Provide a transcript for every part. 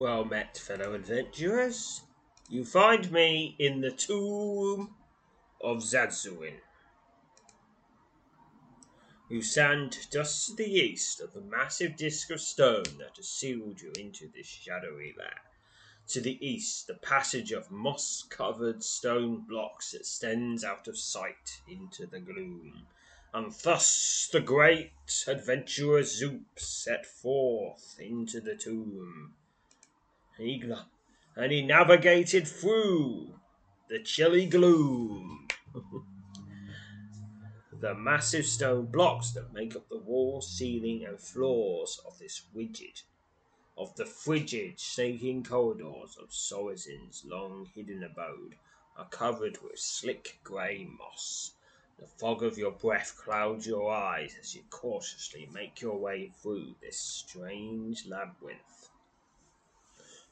Well met, fellow adventurers. You find me in the tomb of Zadzuin. You stand just to the east of the massive disk of stone that has sealed you into this shadowy lair. To the east, the passage of moss covered stone blocks extends out of sight into the gloom. And thus the great adventurer Zoop set forth into the tomb he and he navigated through the chilly gloom. the massive stone blocks that make up the wall, ceiling, and floors of this widget, of the frigid, snaking corridors of Sorozin's long hidden abode, are covered with slick grey moss. The fog of your breath clouds your eyes as you cautiously make your way through this strange labyrinth.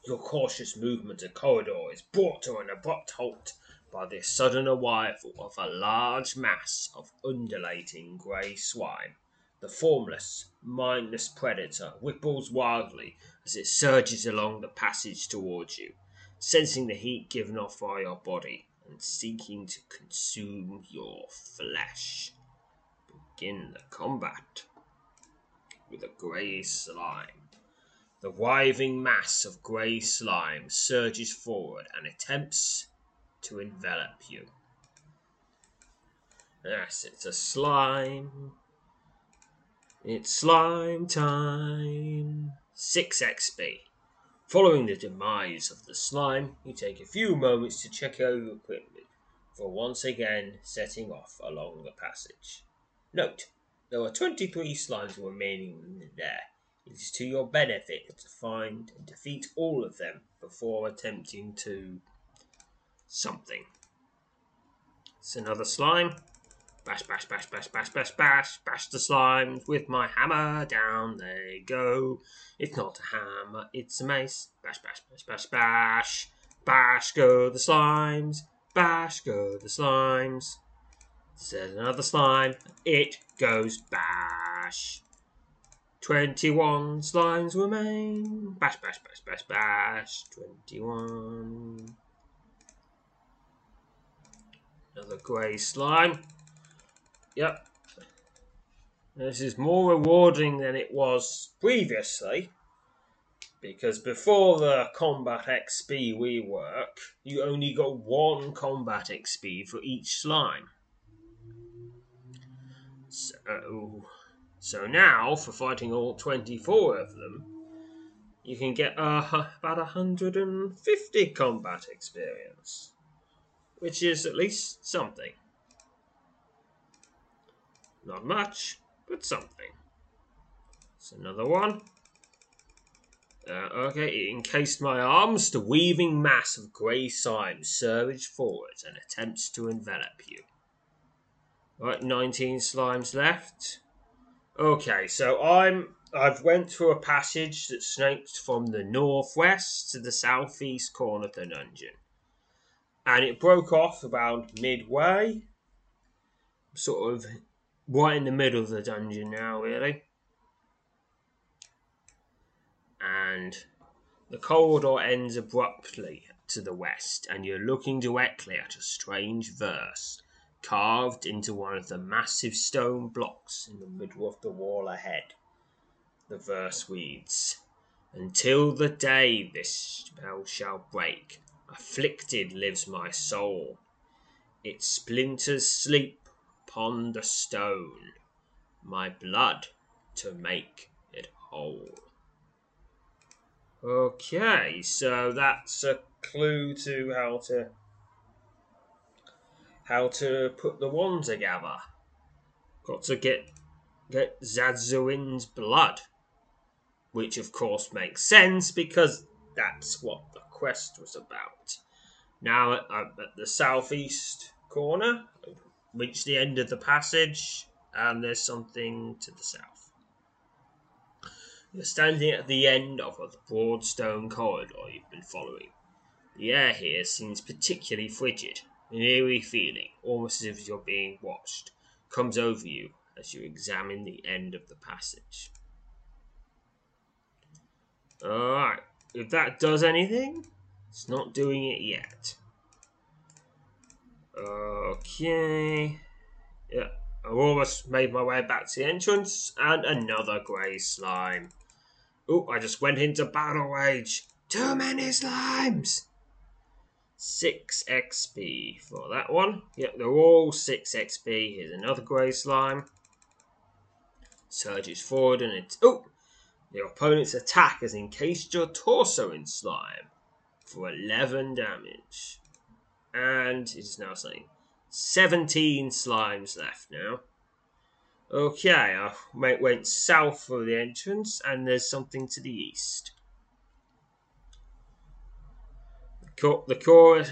Your cautious movement of corridor is brought to an abrupt halt by the sudden arrival of a large mass of undulating grey slime. The formless, mindless predator ripples wildly as it surges along the passage towards you, sensing the heat given off by your body and seeking to consume your flesh. Begin the combat with a grey slime. The writhing mass of grey slime surges forward and attempts to envelop you. Yes, it's a slime. It's slime time. 6 XP. Following the demise of the slime, you take a few moments to check out your equipment for once again setting off along the passage. Note, there are 23 slimes remaining in there it is to your benefit to find and defeat all of them before attempting to something. It's another slime. Bash, bash, bash, bash, bash, bash, bash, bash the slimes with my hammer. Down they go. It's not a hammer, it's a mace. Bash, bash, bash, bash, bash. Bash go the slimes. Bash go the slimes. Says another slime. It goes bash. Twenty-one slimes remain. Bash, bash, bash, bash, bash. Twenty-one. Another grey slime. Yep. This is more rewarding than it was previously. Because before the combat XP rework, you only got one combat XP for each slime. So so now, for fighting all 24 of them, you can get uh, about 150 combat experience, which is at least something. Not much, but something. It's another one. Uh, okay, it encased my arms. The weaving mass of grey slime surged forwards and attempts to envelop you. Right, 19 slimes left. Okay, so I'm I've went through a passage that snaked from the northwest to the southeast corner of the dungeon. And it broke off about midway. Sort of right in the middle of the dungeon now, really. And the corridor ends abruptly to the west, and you're looking directly at a strange verse carved into one of the massive stone blocks in the middle of the wall ahead. The verse reads Until the day this spell shall break, afflicted lives my soul. Its splinters sleep upon the stone, my blood to make it whole. Okay, so that's a clue to how to how to put the one together. Got to get get Zadzuin's blood, which of course makes sense because that's what the quest was about. Now at, at the southeast corner, reach the end of the passage, and there's something to the south. You're standing at the end of a broad stone corridor you've been following. The air here seems particularly frigid. An eerie feeling, almost as if you're being watched, comes over you as you examine the end of the passage. Alright, if that does anything, it's not doing it yet. Okay. Yeah, I've almost made my way back to the entrance, and another grey slime. Oh, I just went into battle rage. Too many slimes! 6 XP for that one. Yep, they're all 6 XP. Here's another grey slime. Surges forward and it's. Oh! Your opponent's attack has encased your torso in slime for 11 damage. And it is now saying 17 slimes left now. Okay, I went south for the entrance, and there's something to the east. The, cor-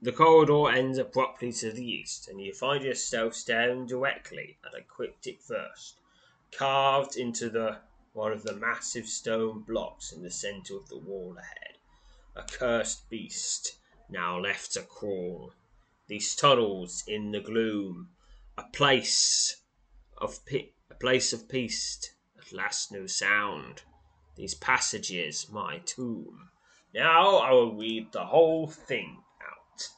the, corridor ends abruptly to the east, and you find yourself staring directly at a cryptic verse carved into the one of the massive stone blocks in the centre of the wall ahead. A cursed beast, now left to crawl. These tunnels in the gloom, a place of pe- a place of peace, at last no sound. These passages, my tomb. Now I will read the whole thing out.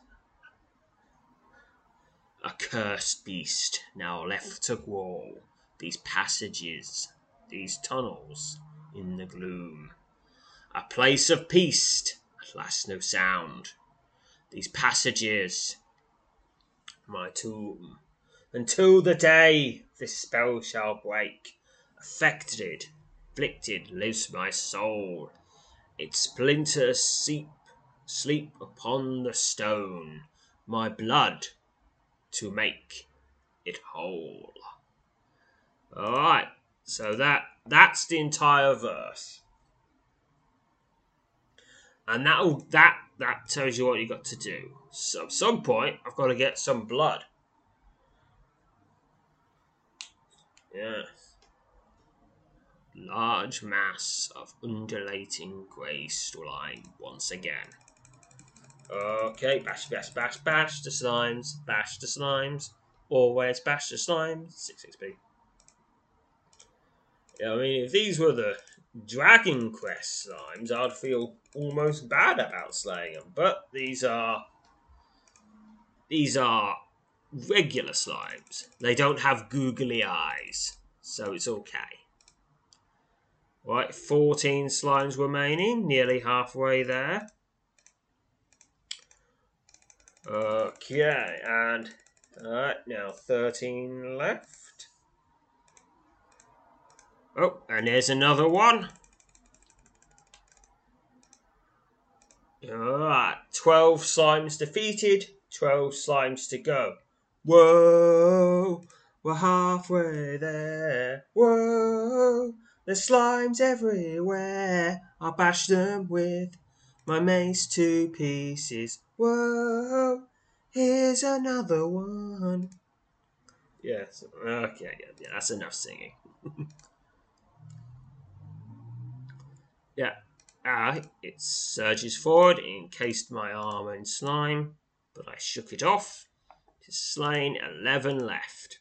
A cursed beast now left to grow these passages, these tunnels in the gloom. A place of peace, at last no sound. These passages, my tomb. Until the day this spell shall break, affected, afflicted lives my soul its splinters seep, sleep upon the stone, my blood to make it whole. Alright, so that that's the entire verse. And that that that tells you what you got to do. So at some point I've got to get some blood. Yeah large mass of undulating grey slime once again. Okay, bash, bash, bash, bash the slimes, bash the slimes, always bash the slimes, 6 XP. Yeah i mean, if these were the Dragon Quest slimes, I'd feel almost bad about slaying them, but these are. These are regular slimes. They don't have googly eyes, so it's okay. Right, 14 slimes remaining, nearly halfway there. Okay, and alright, now 13 left. Oh, and there's another one. Alright, 12 slimes defeated, 12 slimes to go. Whoa, we're halfway there. Whoa. There's slimes everywhere. I'll bash them with my mace to pieces. Whoa, here's another one. Yes, okay, yeah, yeah that's enough singing. yeah, ah, it surges forward, it encased my armour in slime, but I shook it off. It is slain 11 left.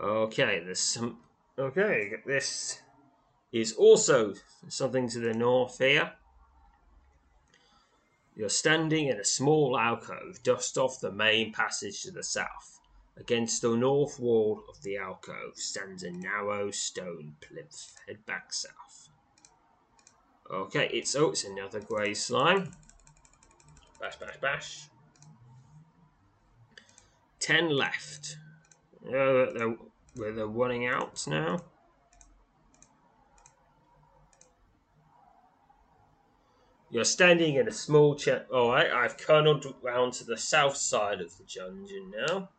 Okay, there's some Okay, this is also something to the north here. You're standing in a small alcove just off the main passage to the south. Against the north wall of the alcove stands a narrow stone plinth. Head back south. Okay, it's oh, it's another grey slime. Bash, bash, bash. Ten left. Uh, they're, they're running out now. You're standing in a small chair. Oh, Alright, I've curled round to the south side of the dungeon now.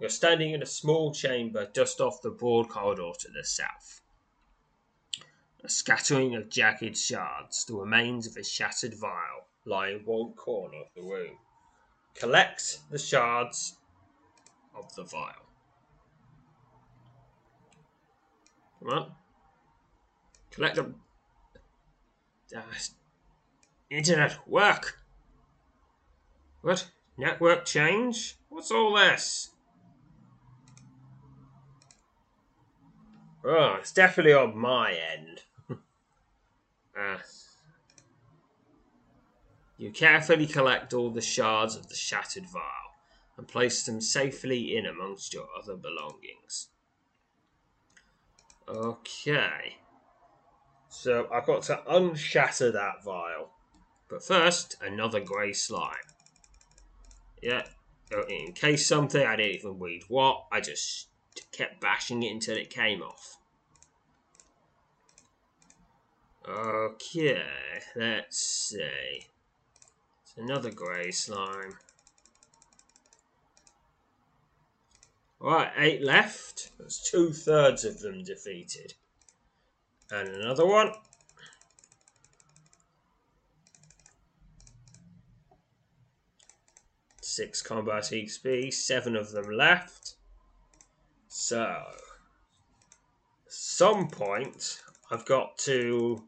You're standing in a small chamber just off the broad corridor to the south. A scattering of jagged shards, the remains of a shattered vial, lie in one corner of the room. Collect the shards of the vial. Come on. Collect them. Uh, internet work. What? Network change? What's all this? Oh, it's definitely on my end. uh, you carefully collect all the shards of the shattered vial and place them safely in amongst your other belongings. Okay. So I've got to unshatter that vial. But first, another grey slime. Yeah, oh, in case something, I didn't even read what, I just kept bashing it until it came off. Okay, let's see. It's another grey slime. Alright, eight left. That's two thirds of them defeated. And another one. Six combat XP, seven of them left. So, some point, I've got to,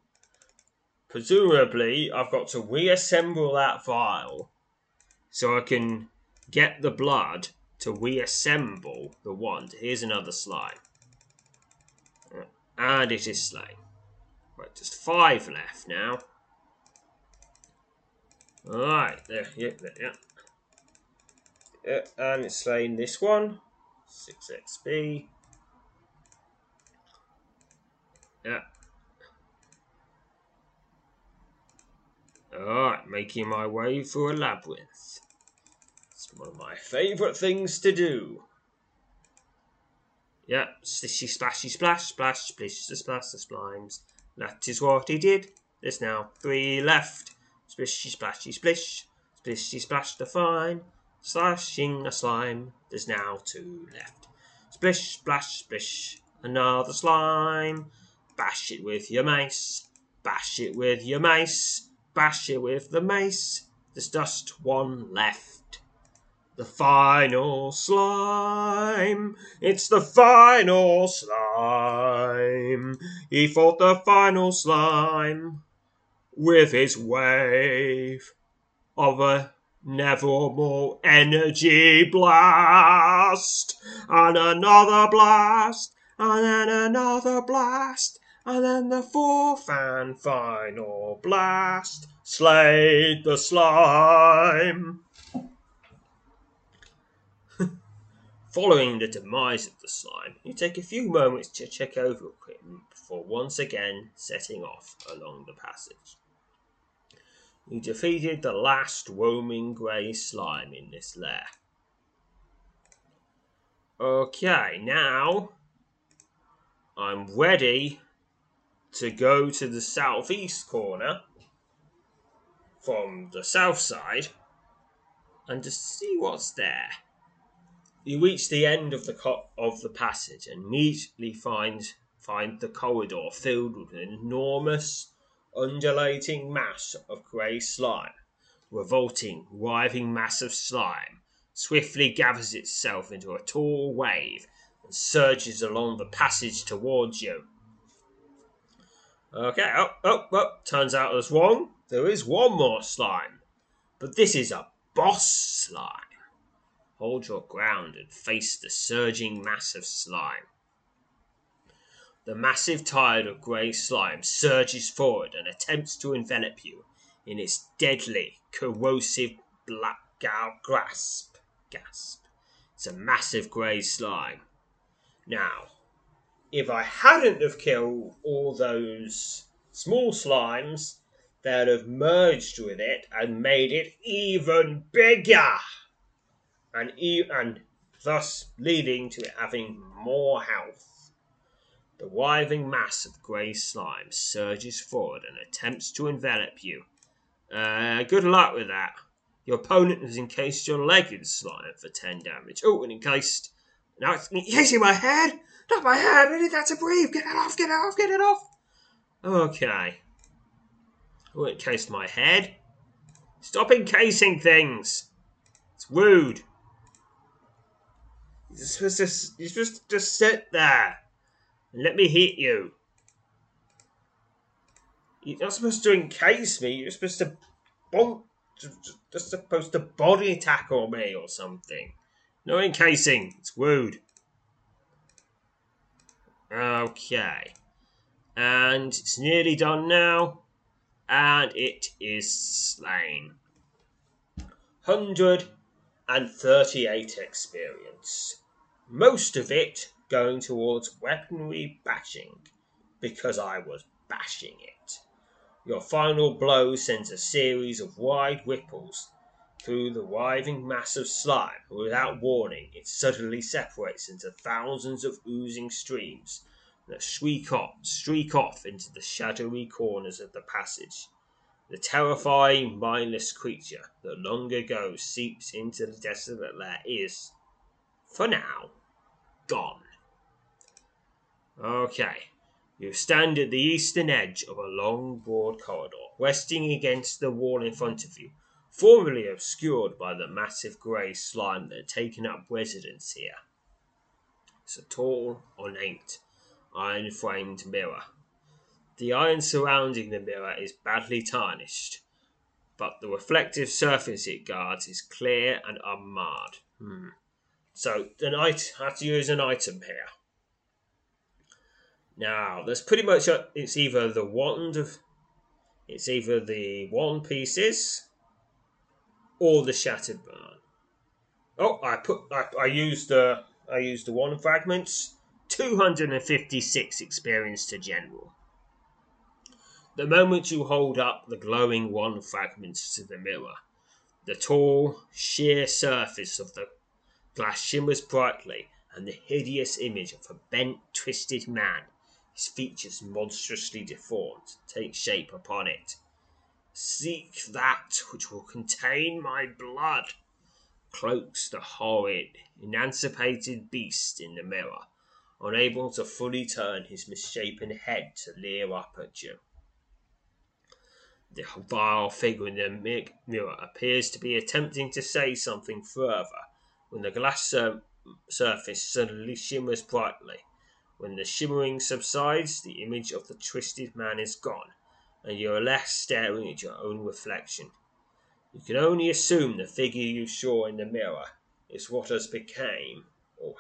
presumably, I've got to reassemble that vial so I can get the blood to reassemble the wand. Here's another slime. And it is slain. Right, just five left now. Alright, there, yeah, there, yeah. Yeah, and it's slain this one. 6 XP. Yeah. Alright, making my way through a labyrinth. One of my favourite things to do. Yeah, slishy splashy splash, splash, splish, the splash, the slimes. That is what he did. There's now three left. Splishy splashy splish, splishy splash the fine. Slashing a slime. There's now two left. Splish, splash, splish. Another slime. Bash it with your mace. Bash it with your mace. Bash it with the mace. There's just one left. The final slime. It's the final slime. He fought the final slime with his wave of a Nevermore energy blast, and another blast, and then another blast, and then the fourth and final blast slayed the slime. Following the demise of the slime, you take a few moments to check over equipment before once again setting off along the passage. You defeated the last roaming grey slime in this lair. Okay, now I'm ready to go to the southeast corner from the south side and to see what's there. You reach the end of the co- of the passage and immediately find find the corridor filled with an enormous undulating mass of grey slime. Revolting, writhing mass of slime swiftly gathers itself into a tall wave and surges along the passage towards you. Okay, oh, oh, oh, turns out I was wrong. There is one more slime. But this is a boss slime. Hold your ground and face the surging mass of slime. The massive tide of grey slime surges forward and attempts to envelop you in its deadly, corrosive black grasp. Gasp. It's a massive grey slime. Now, if I hadn't have killed all those small slimes, they'd have merged with it and made it even bigger, and e- and thus leading to it having more health. The writhing mass of grey slime surges forward and attempts to envelop you. Uh, good luck with that. Your opponent has encased your leg in slime for 10 damage. Oh, and encased. Now it's encasing my head! Not my head! I need that to breathe! Get it off! Get it off! Get it off! Okay. Oh, it encased my head. Stop encasing things! It's rude. You're supposed to, you're supposed to just sit there and let me hit you. You're not supposed to encase me. You're supposed to bonk, just supposed to body tackle me or something. No encasing. It's rude. Okay. And it's nearly done now. And it is slain. 138 experience. Most of it going towards weaponry bashing because I was bashing it. Your final blow sends a series of wide ripples through the writhing mass of slime, without warning, it suddenly separates into thousands of oozing streams that streak off, streak off into the shadowy corners of the passage. The terrifying, mindless creature that long ago seeps into the desolate lair is, for now, gone. Okay, you stand at the eastern edge of a long, broad corridor, resting against the wall in front of you, formerly obscured by the massive grey slime that had taken up residence here. It's a tall, ornate, iron framed mirror. The iron surrounding the mirror is badly tarnished, but the reflective surface it guards is clear and unmarred. Hmm. So, the knight has to use an item here. Now, there's pretty much a, it's either the wand of it's either the wand pieces or the shattered barn. Oh, I put I, I used the I used the wand fragments. 256 experience to general. The moment you hold up the glowing wand fragments to the mirror, the tall, sheer surface of the glass shimmers brightly, and the hideous image of a bent, twisted man his features monstrously deformed, takes shape upon it. Seek that which will contain my blood, cloaks the horrid, emancipated beast in the mirror, unable to fully turn his misshapen head to leer up at you. The vile figure in the mirror appears to be attempting to say something further when the glass sur- surface suddenly shimmers brightly when the shimmering subsides, the image of the twisted man is gone, and you are left staring at your own reflection. You can only assume the figure you saw in the mirror is what has became, or,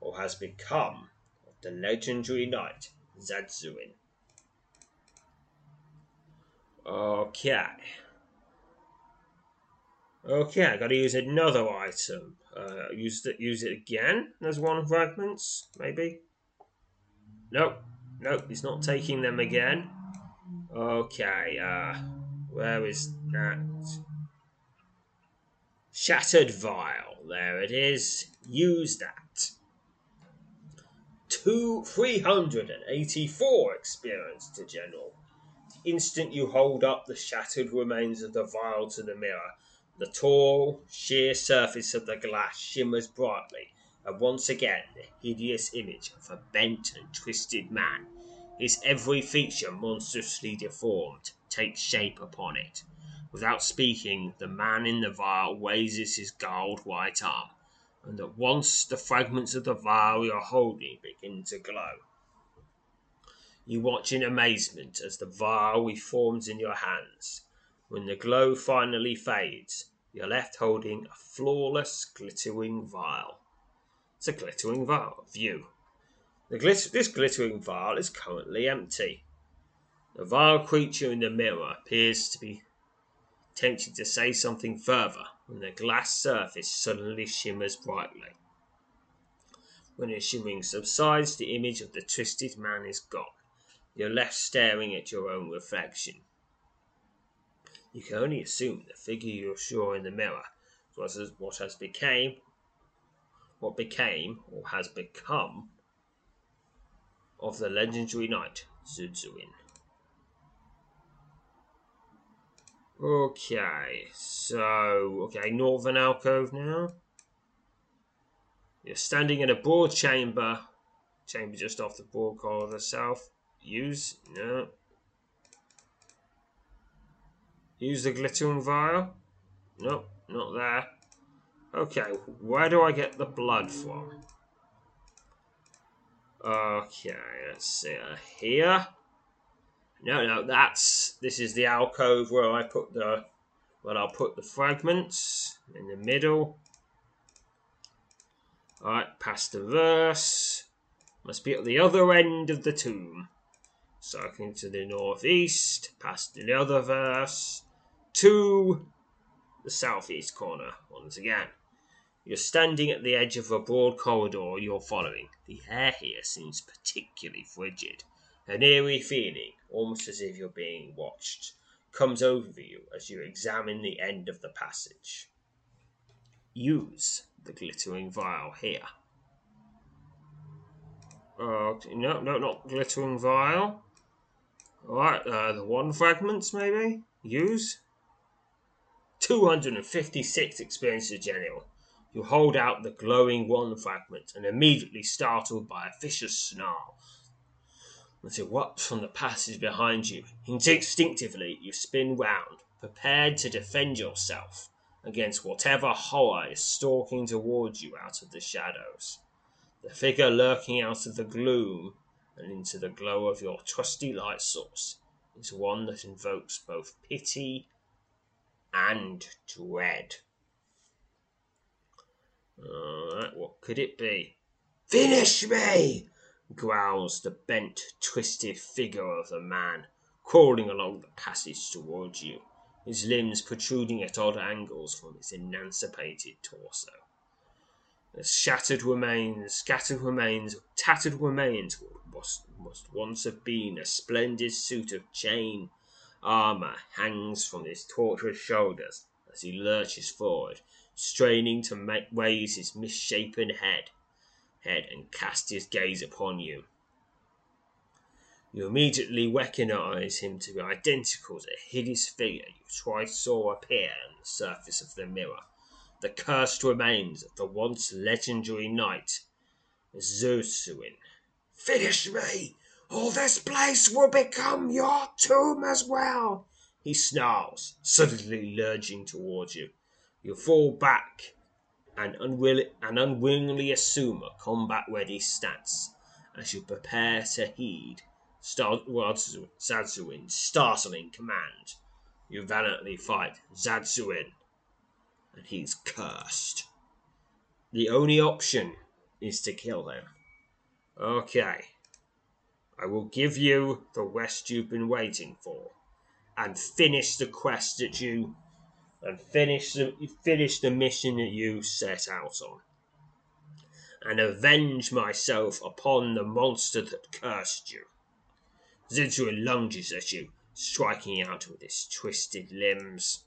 or has become, of the legendary knight Zadzuin. Okay. Okay, I gotta use another item. Uh, use it. Use it again There's one fragments, maybe. Nope. Nope, he's not taking them again. Okay, uh, where is that? Shattered vial. There it is. Use that. Two, 384 experience to general. The instant you hold up the shattered remains of the vial to the mirror, the tall, sheer surface of the glass shimmers brightly and once again the hideous image of a bent and twisted man, his every feature monstrously deformed, takes shape upon it. Without speaking, the man in the vial raises his gold white arm, and at once the fragments of the vial you're holding begin to glow. You watch in amazement as the vial reforms in your hands. When the glow finally fades, you're left holding a flawless, glittering vial. It's a glittering vial. View. The glit- this glittering vial is currently empty. The vile creature in the mirror appears to be tempted to say something further, when the glass surface suddenly shimmers brightly. When the shimmering subsides, the image of the twisted man is gone. You're left staring at your own reflection. You can only assume the figure you saw in the mirror was what has became, what became or has become of the legendary knight Zadzuin. Okay, so okay, northern alcove now. You're standing in a broad chamber, chamber just off the broad corridor the south. Use no. Use the glittering vial. Nope, not there. Okay, where do I get the blood from? Okay, let's see. Uh, here. No, no, that's this is the alcove where I put the well, I'll put the fragments in the middle. Alright, past the verse. Must be at the other end of the tomb. Circling to the northeast, past the other verse, to the southeast corner once again. You're standing at the edge of a broad corridor you're following. The air here seems particularly frigid. An eerie feeling, almost as if you're being watched, comes over you as you examine the end of the passage. Use the glittering vial here. Uh, no, no, not glittering vial. Alright, uh, the one fragments maybe? Use. 256 experiences general. You hold out the glowing one fragment and immediately startled by a vicious snarl it erupts from the passage behind you. Instinctively, you spin round, prepared to defend yourself against whatever horror is stalking towards you out of the shadows. The figure lurking out of the gloom and into the glow of your trusty light source is one that invokes both pity and dread. Alright, what could it be? Finish me! growls the bent, twisted figure of the man, crawling along the passage towards you, his limbs protruding at odd angles from his emancipated torso. The shattered remains, scattered remains, tattered remains what must once have been a splendid suit of chain armor hangs from his tortured shoulders as he lurches forward, straining to make, raise his misshapen head head and cast his gaze upon you. You immediately recognize him to be identical to the hideous figure you twice saw appear on the surface of the mirror, the cursed remains of the once legendary knight, Zadzuin. Finish me, or this place will become your tomb as well, he snarls, suddenly lurching towards you. You fall back and, unwill- and unwillingly assume a combat ready stance as you prepare to heed Zadzuin's startling command. You valiantly fight Zadzuin, and he's cursed. The only option is to kill him. Okay. I will give you the rest you've been waiting for, and finish the quest that you and finish the finish the mission that you set out on, and avenge myself upon the monster that cursed you. Zidrua lunges at you, striking out with his twisted limbs.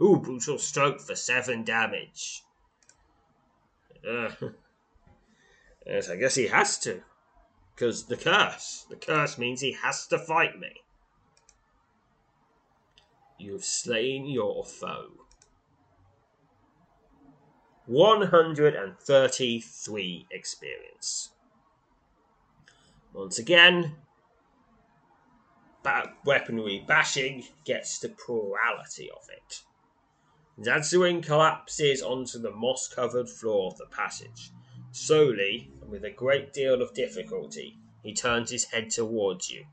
Ooh, brutal stroke for seven damage. Uh, yes, I guess he has to. Because the curse. The curse means he has to fight me. You have slain your foe. 133 experience. Once again, ba- weaponry bashing gets the plurality of it. Zadzuin collapses onto the moss covered floor of the passage. Slowly, and with a great deal of difficulty, he turns his head towards you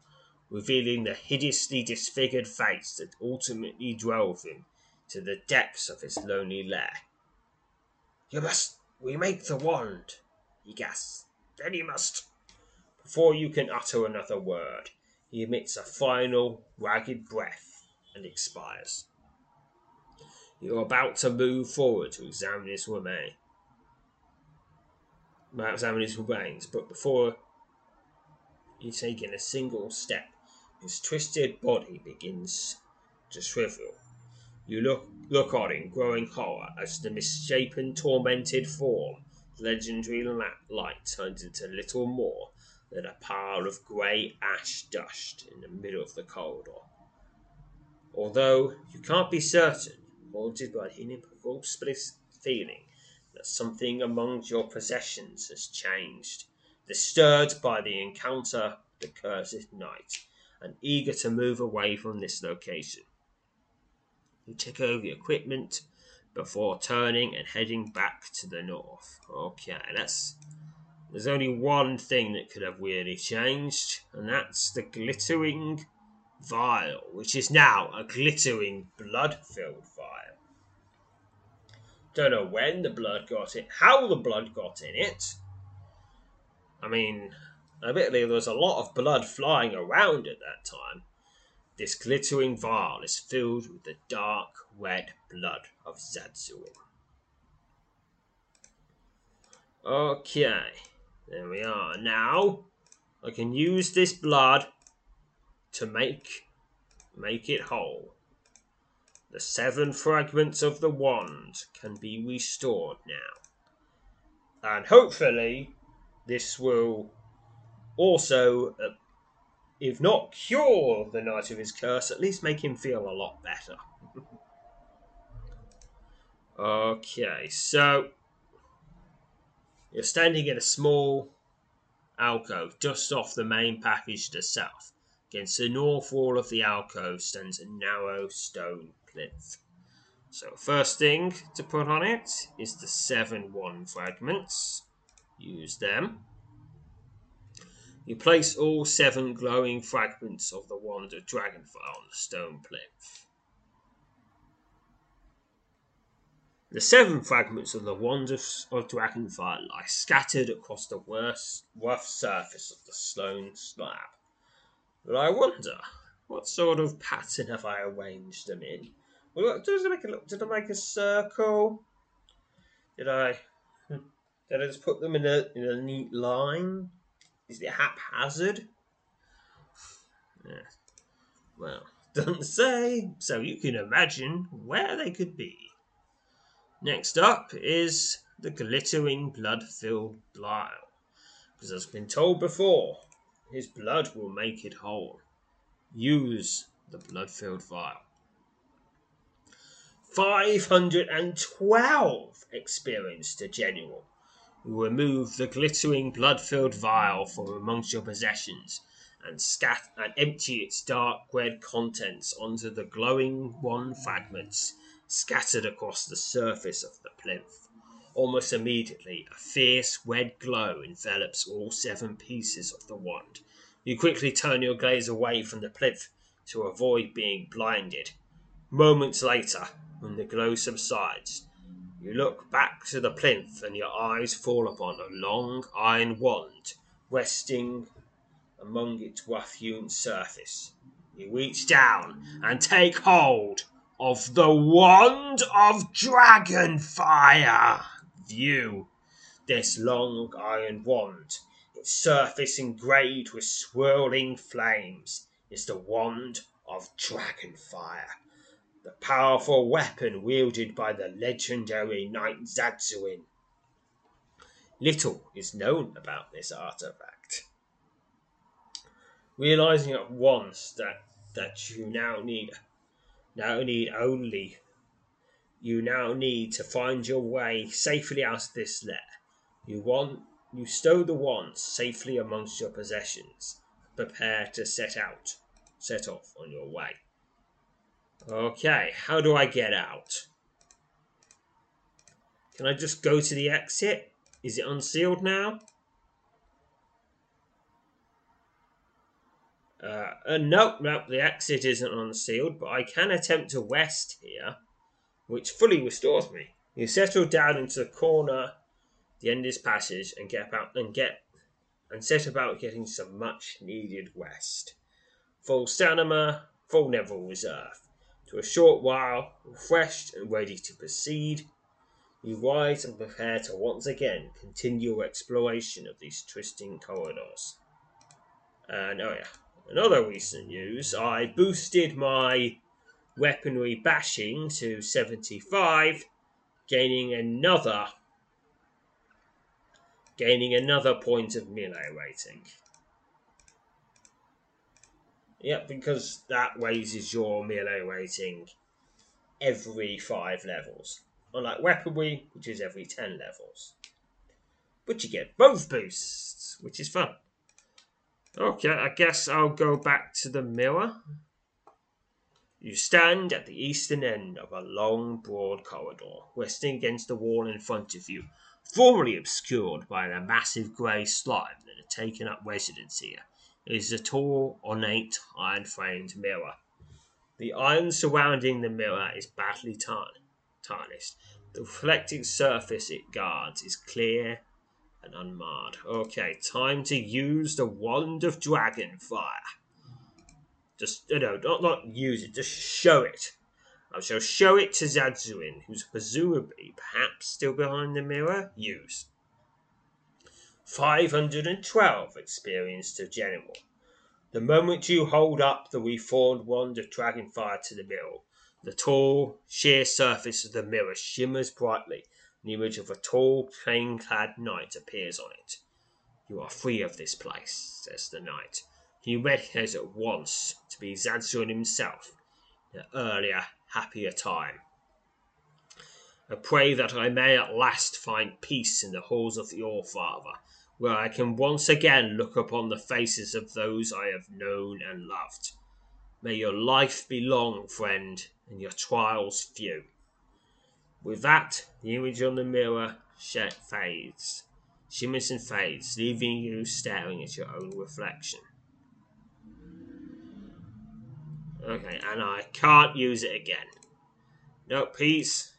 revealing the hideously disfigured face that ultimately drove him to the depths of his lonely lair. You must remake the wand, he gasps. Then you must. Before you can utter another word, he emits a final, ragged breath and expires. You're about to move forward to examine his remains. Examine his remains, but before you take in a single step, his twisted body begins to shrivel. You look look on in growing horror as the misshapen, tormented form, legendary light turns into little more than a pile of grey ash dust in the middle of the corridor. Although you can't be certain, haunted by an inimitable feeling that something among your possessions has changed, disturbed by the encounter the cursed knight, and eager to move away from this location. You take over the equipment before turning and heading back to the north. Okay, that's there's only one thing that could have really changed, and that's the glittering vial, which is now a glittering blood filled vial. Don't know when the blood got it, how the blood got in it. I mean, admittedly, there was a lot of blood flying around at that time. This glittering vial is filled with the dark red blood of Zadzuin. Okay. There we are. Now, I can use this blood to make make it whole. The seven fragments of the wand can be restored now. And hopefully, this will also, uh, if not cure the Knight of his curse, at least make him feel a lot better. okay, so you're standing in a small alcove just off the main passage to the south. Against the north wall of the alcove stands a narrow stone So, first thing to put on it is the seven wand fragments. Use them. You place all seven glowing fragments of the wand of Dragonfire on the stone plinth. The seven fragments of the wand of, of Dragonfire lie scattered across the worst, rough surface of the stone slab. But I wonder, what sort of pattern have I arranged them in? Does it make a? Did I make a circle? Did I? Did I just put them in a in a neat line? Is it haphazard? Yeah. Well, doesn't say. So you can imagine where they could be. Next up is the glittering blood-filled vial, because as been told before, his blood will make it whole. Use the blood-filled vial. 512 experienced to general. Remove the glittering blood-filled vial from amongst your possessions and scat and empty its dark red contents onto the glowing wand fragments scattered across the surface of the plinth. Almost immediately, a fierce red glow envelops all seven pieces of the wand. You quickly turn your gaze away from the plinth to avoid being blinded. Moments later, when the glow subsides, you look back to the plinth and your eyes fall upon a long iron wand resting among its rough hewn surface. You reach down and take hold of the Wand of Dragon Fire! View this long iron wand, its surface engraved with swirling flames, is the Wand of Dragonfire, the powerful weapon wielded by the legendary Knight Zadzuin. Little is known about this artifact. Realizing at once that, that you now need now need only you now need to find your way safely out of this lair. You want you stow the wands safely amongst your possessions. Prepare to set out, set off on your way. Okay, how do I get out? Can I just go to the exit? Is it unsealed now? Uh, uh, nope, nope, the exit isn't unsealed, but I can attempt to west here, which fully restores me. You settle down into the corner, the end this passage, and get about and get and set about getting some much needed rest. Full stamina, full level reserve. For a short while, refreshed and ready to proceed, you rise and prepare to once again continue your exploration of these twisting corridors. And oh yeah, another recent news I boosted my weaponry bashing to 75, gaining another gaining another point of melee rating. Yep, because that raises your melee rating every five levels. Unlike weaponry, which is every ten levels. But you get both boosts, which is fun. Okay, I guess I'll go back to the mirror. You stand at the eastern end of a long, broad corridor, resting against the wall in front of you, formerly obscured by the massive grey slime that had taken up residence here. Is a tall, ornate, iron framed mirror. The iron surrounding the mirror is badly tarn- tarnished. The reflecting surface it guards is clear and unmarred. Okay, time to use the wand of dragon fire. Just you know, not not use it, just show it. I shall show it to Zadzuin, who's presumably perhaps still behind the mirror. Use. 512 experienced to general. The moment you hold up the reformed wand of dragonfire to the mirror, the tall, sheer surface of the mirror shimmers brightly, and the image of a tall, plain clad knight appears on it. You are free of this place, says the knight. He recognizes at once to be Zadzuin himself, an earlier, happier time. I pray that I may at last find peace in the halls of the All-Father, where I can once again look upon the faces of those I have known and loved. May your life be long, friend, and your trials few. With that, the image on the mirror fades, shimmers and fades, leaving you staring at your own reflection. Okay, and I can't use it again. Nope, he's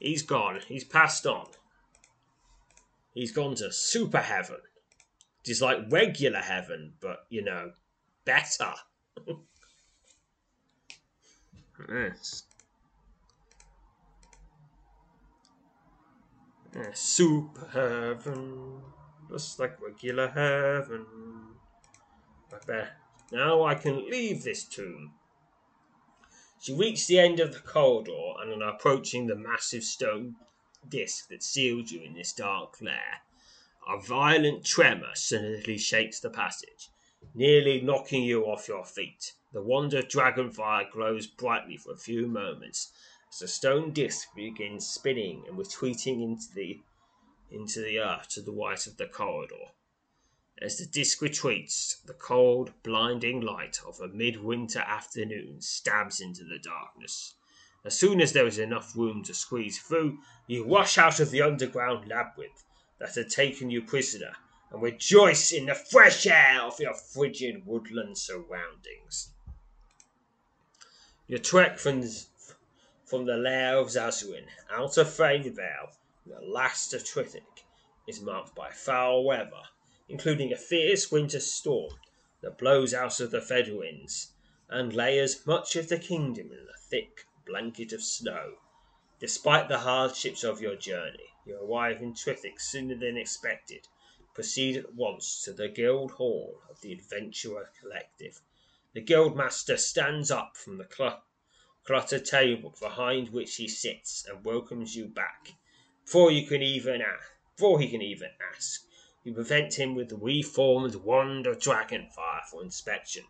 he's gone. He's passed on. He's gone to super heaven. It is like regular heaven, but you know, better. yes. Yeah, super heaven, just like regular heaven. I bet now I can leave this tomb. She reached the end of the corridor and on approaching the massive stone disc that sealed you in this dark lair, a violent tremor suddenly shakes the passage, nearly knocking you off your feet. The wand of dragonfire glows brightly for a few moments as the stone disc begins spinning and retreating into the into the earth to the right of the corridor. As the disc retreats, the cold, blinding light of a midwinter afternoon stabs into the darkness. As soon as there is enough room to squeeze through, you rush out of the underground labyrinth that had taken you prisoner and rejoice in the fresh air of your frigid woodland surroundings. Your trek from, from the lair of Zadzuin out of Vale, the last of Trithik, is marked by foul weather including a fierce winter storm that blows out of the Fedouins and layers much of the kingdom in a thick blanket of snow. Despite the hardships of your journey, you arrive in Trithik sooner than expected. Proceed at once to the guild hall of the Adventurer Collective. The guildmaster stands up from the cl- cluttered table behind which he sits and welcomes you back. Before you can even ask, before he can even ask, you present him with the reformed wand of dragonfire for inspection,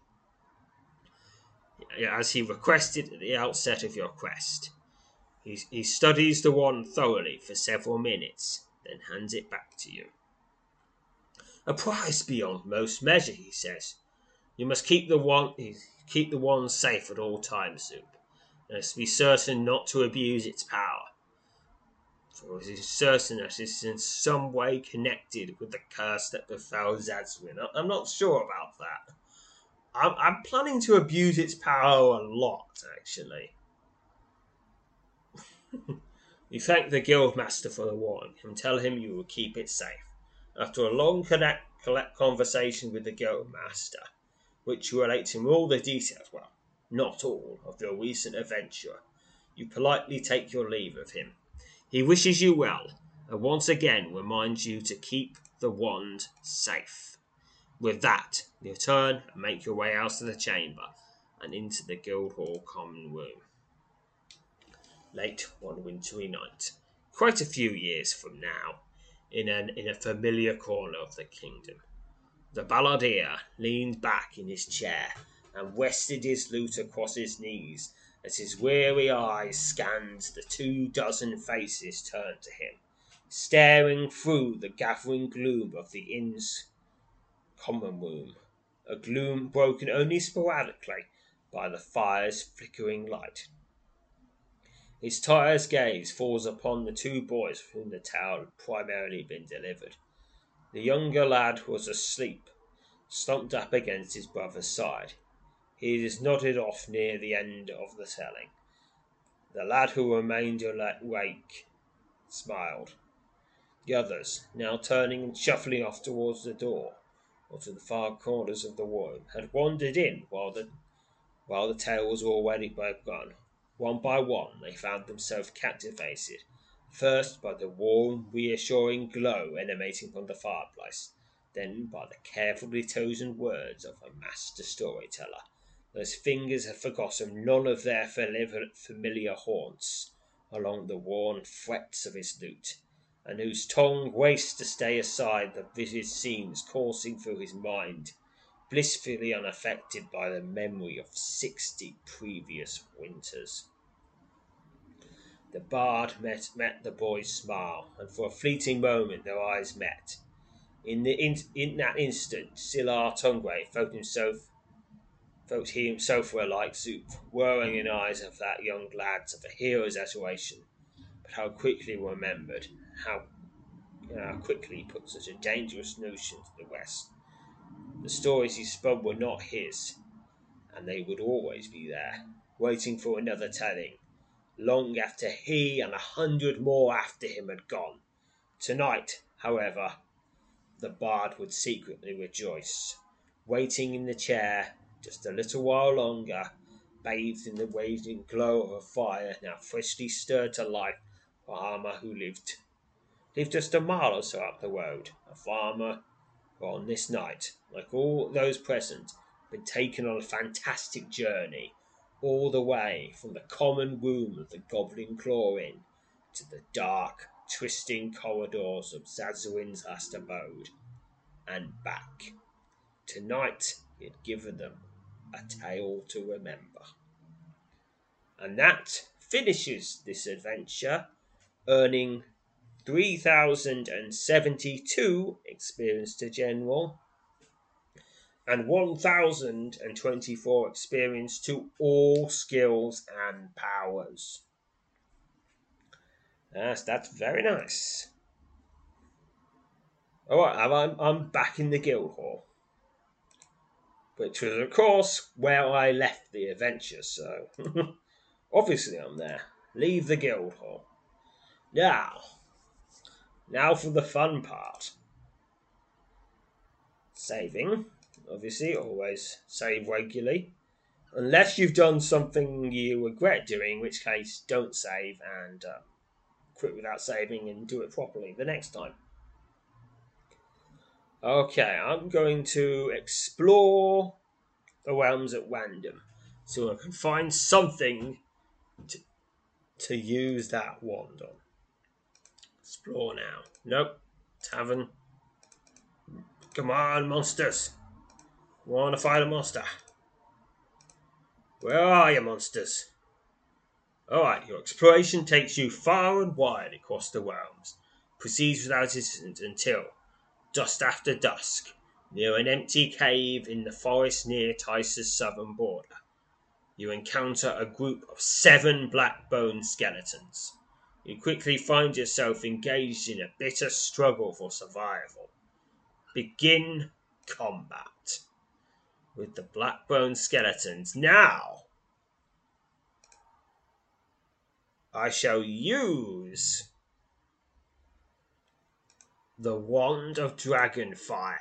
as he requested at the outset of your quest. He, he studies the wand thoroughly for several minutes, then hands it back to you. A prize beyond most measure, he says. You must keep the wand keep the wand safe at all times, Zoop, and must be certain not to abuse its power for it is certain that it is in some way connected with the curse that befell Zadzuin. I'm not sure about that. I'm, I'm planning to abuse its power a lot, actually. you thank the guildmaster for the warning and tell him you will keep it safe. After a long connect, conversation with the guildmaster, which relates him all the details, well, not all, of your recent adventure, you politely take your leave of him. He wishes you well, and once again reminds you to keep the wand safe. With that, you turn and make your way out of the chamber and into the Guildhall common room. Late one wintry night, quite a few years from now, in an in a familiar corner of the kingdom, the balladeer leaned back in his chair and rested his lute across his knees as his weary eyes scanned the two dozen faces turned to him, staring through the gathering gloom of the inn's common room, a gloom broken only sporadically by the fire's flickering light. His tired gaze falls upon the two boys from whom the tale had primarily been delivered. The younger lad was asleep, slumped up against his brother's side. He is nodded off near the end of the telling. The lad who remained awake smiled. The others, now turning and shuffling off towards the door or to the far corners of the room, had wandered in while the while the tale was already begun. One by one they found themselves captivated, first by the warm, reassuring glow emanating from the fireplace, then by the carefully chosen words of a master storyteller whose fingers had forgotten none of their familiar haunts along the worn frets of his lute, and whose tongue raced to stay aside the vivid scenes coursing through his mind, blissfully unaffected by the memory of sixty previous winters. The bard met, the boy's smile, and for a fleeting moment their eyes met. In, that instant, Silar Tungray felt himself felt he himself were like soup, whirling in eyes of that young lad of a hero's adoration, but how quickly remembered, how, how quickly put such a dangerous notion to the west. The stories he spun were not his, and they would always be there, waiting for another telling, long after he and a hundred more after him had gone. Tonight, however, the bard would secretly rejoice, waiting in the chair just a little while longer, bathed in the waving glow of a fire now freshly stirred to life, a farmer who lived lived just a mile or so up the road, a farmer who on this night, like all those present, had been taken on a fantastic journey all the way from the common womb of the Goblin Claw Inn to the dark, twisting corridors of Zadzuin's last abode, and back. Tonight he had given them a tale to remember. And that finishes this adventure, earning 3072 experience to general and 1024 experience to all skills and powers. Yes, that's very nice. Alright, I'm, I'm back in the guild hall which was, of course, where I left the adventure, so obviously I'm there. Leave the guild hall. Now, now for the fun part. Saving, obviously, always save regularly. Unless you've done something you regret doing, in which case don't save and uh, quit without saving and do it properly the next time. Okay, I'm going to explore the realms at random. So I can find something to, to use that wand on. Explore now. Nope. Tavern. Come on, monsters. Want to fight a monster? Where are you, monsters? Alright, your exploration takes you far and wide across the realms. Proceeds without incident until just after dusk, near an empty cave in the forest near Tice's southern border. You encounter a group of seven black bone skeletons. You quickly find yourself engaged in a bitter struggle for survival. Begin combat with the black bone skeletons. Now, I shall use the Wand of Dragonfire.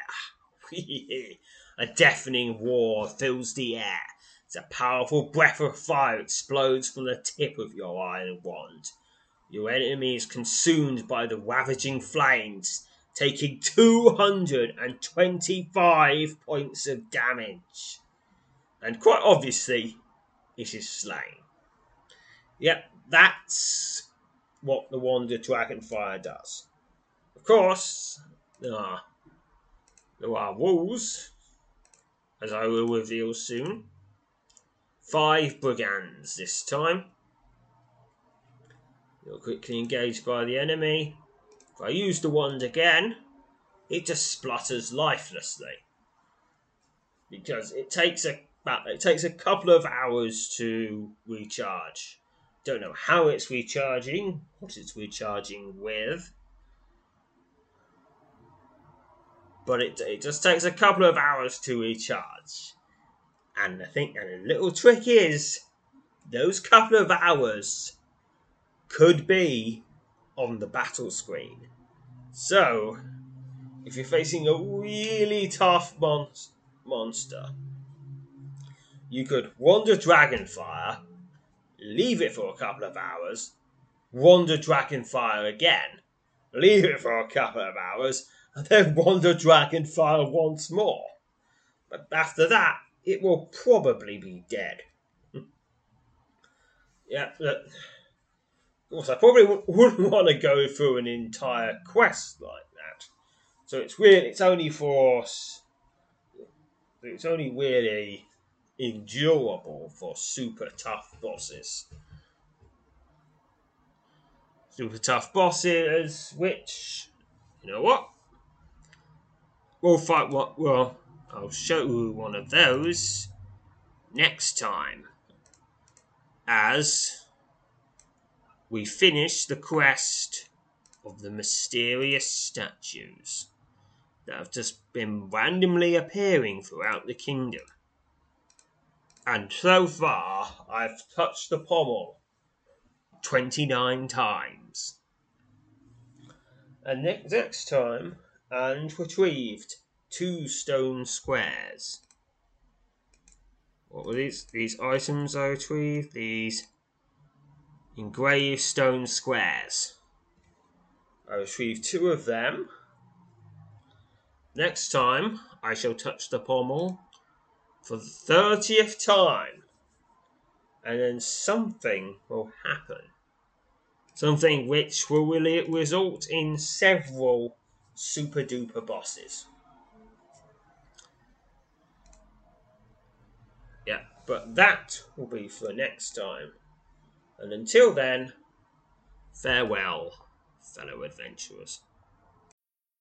a deafening roar fills the air. as a powerful breath of fire explodes from the tip of your iron wand. Your enemy is consumed by the ravaging flames, taking 225 points of damage. And quite obviously, it is slain. Yep, that's what the Wand of Dragonfire does. Of course, there are, there are as I will reveal soon. Five brigands this time. You're quickly engaged by the enemy. If I use the wand again, it just splutters lifelessly. Because it takes a it takes a couple of hours to recharge. Don't know how it's recharging, what it's recharging with. But it, it just takes a couple of hours to recharge. And I think and a little trick is those couple of hours could be on the battle screen. So, if you're facing a really tough mon- monster, you could wander Dragonfire, leave it for a couple of hours, wander Dragonfire again, leave it for a couple of hours, then wander Dragonfire once more. But after that, it will probably be dead. Hmm. yeah, look. Of course, I probably wouldn't want to go through an entire quest like that. So it's really, it's only for, us. it's only really endurable for super tough bosses. Super tough bosses, which, you know what? We'll fight what, well, I'll show you one of those next time. As we finish the quest of the mysterious statues that have just been randomly appearing throughout the kingdom. And so far, I've touched the pommel 29 times. And next time, and retrieved two stone squares. What were these? These items I retrieved? These engraved stone squares. I retrieved two of them. Next time, I shall touch the pommel for the thirtieth time, and then something will happen. Something which will result in several super duper bosses. Yeah, but that will be for next time. And until then, farewell, fellow adventurers.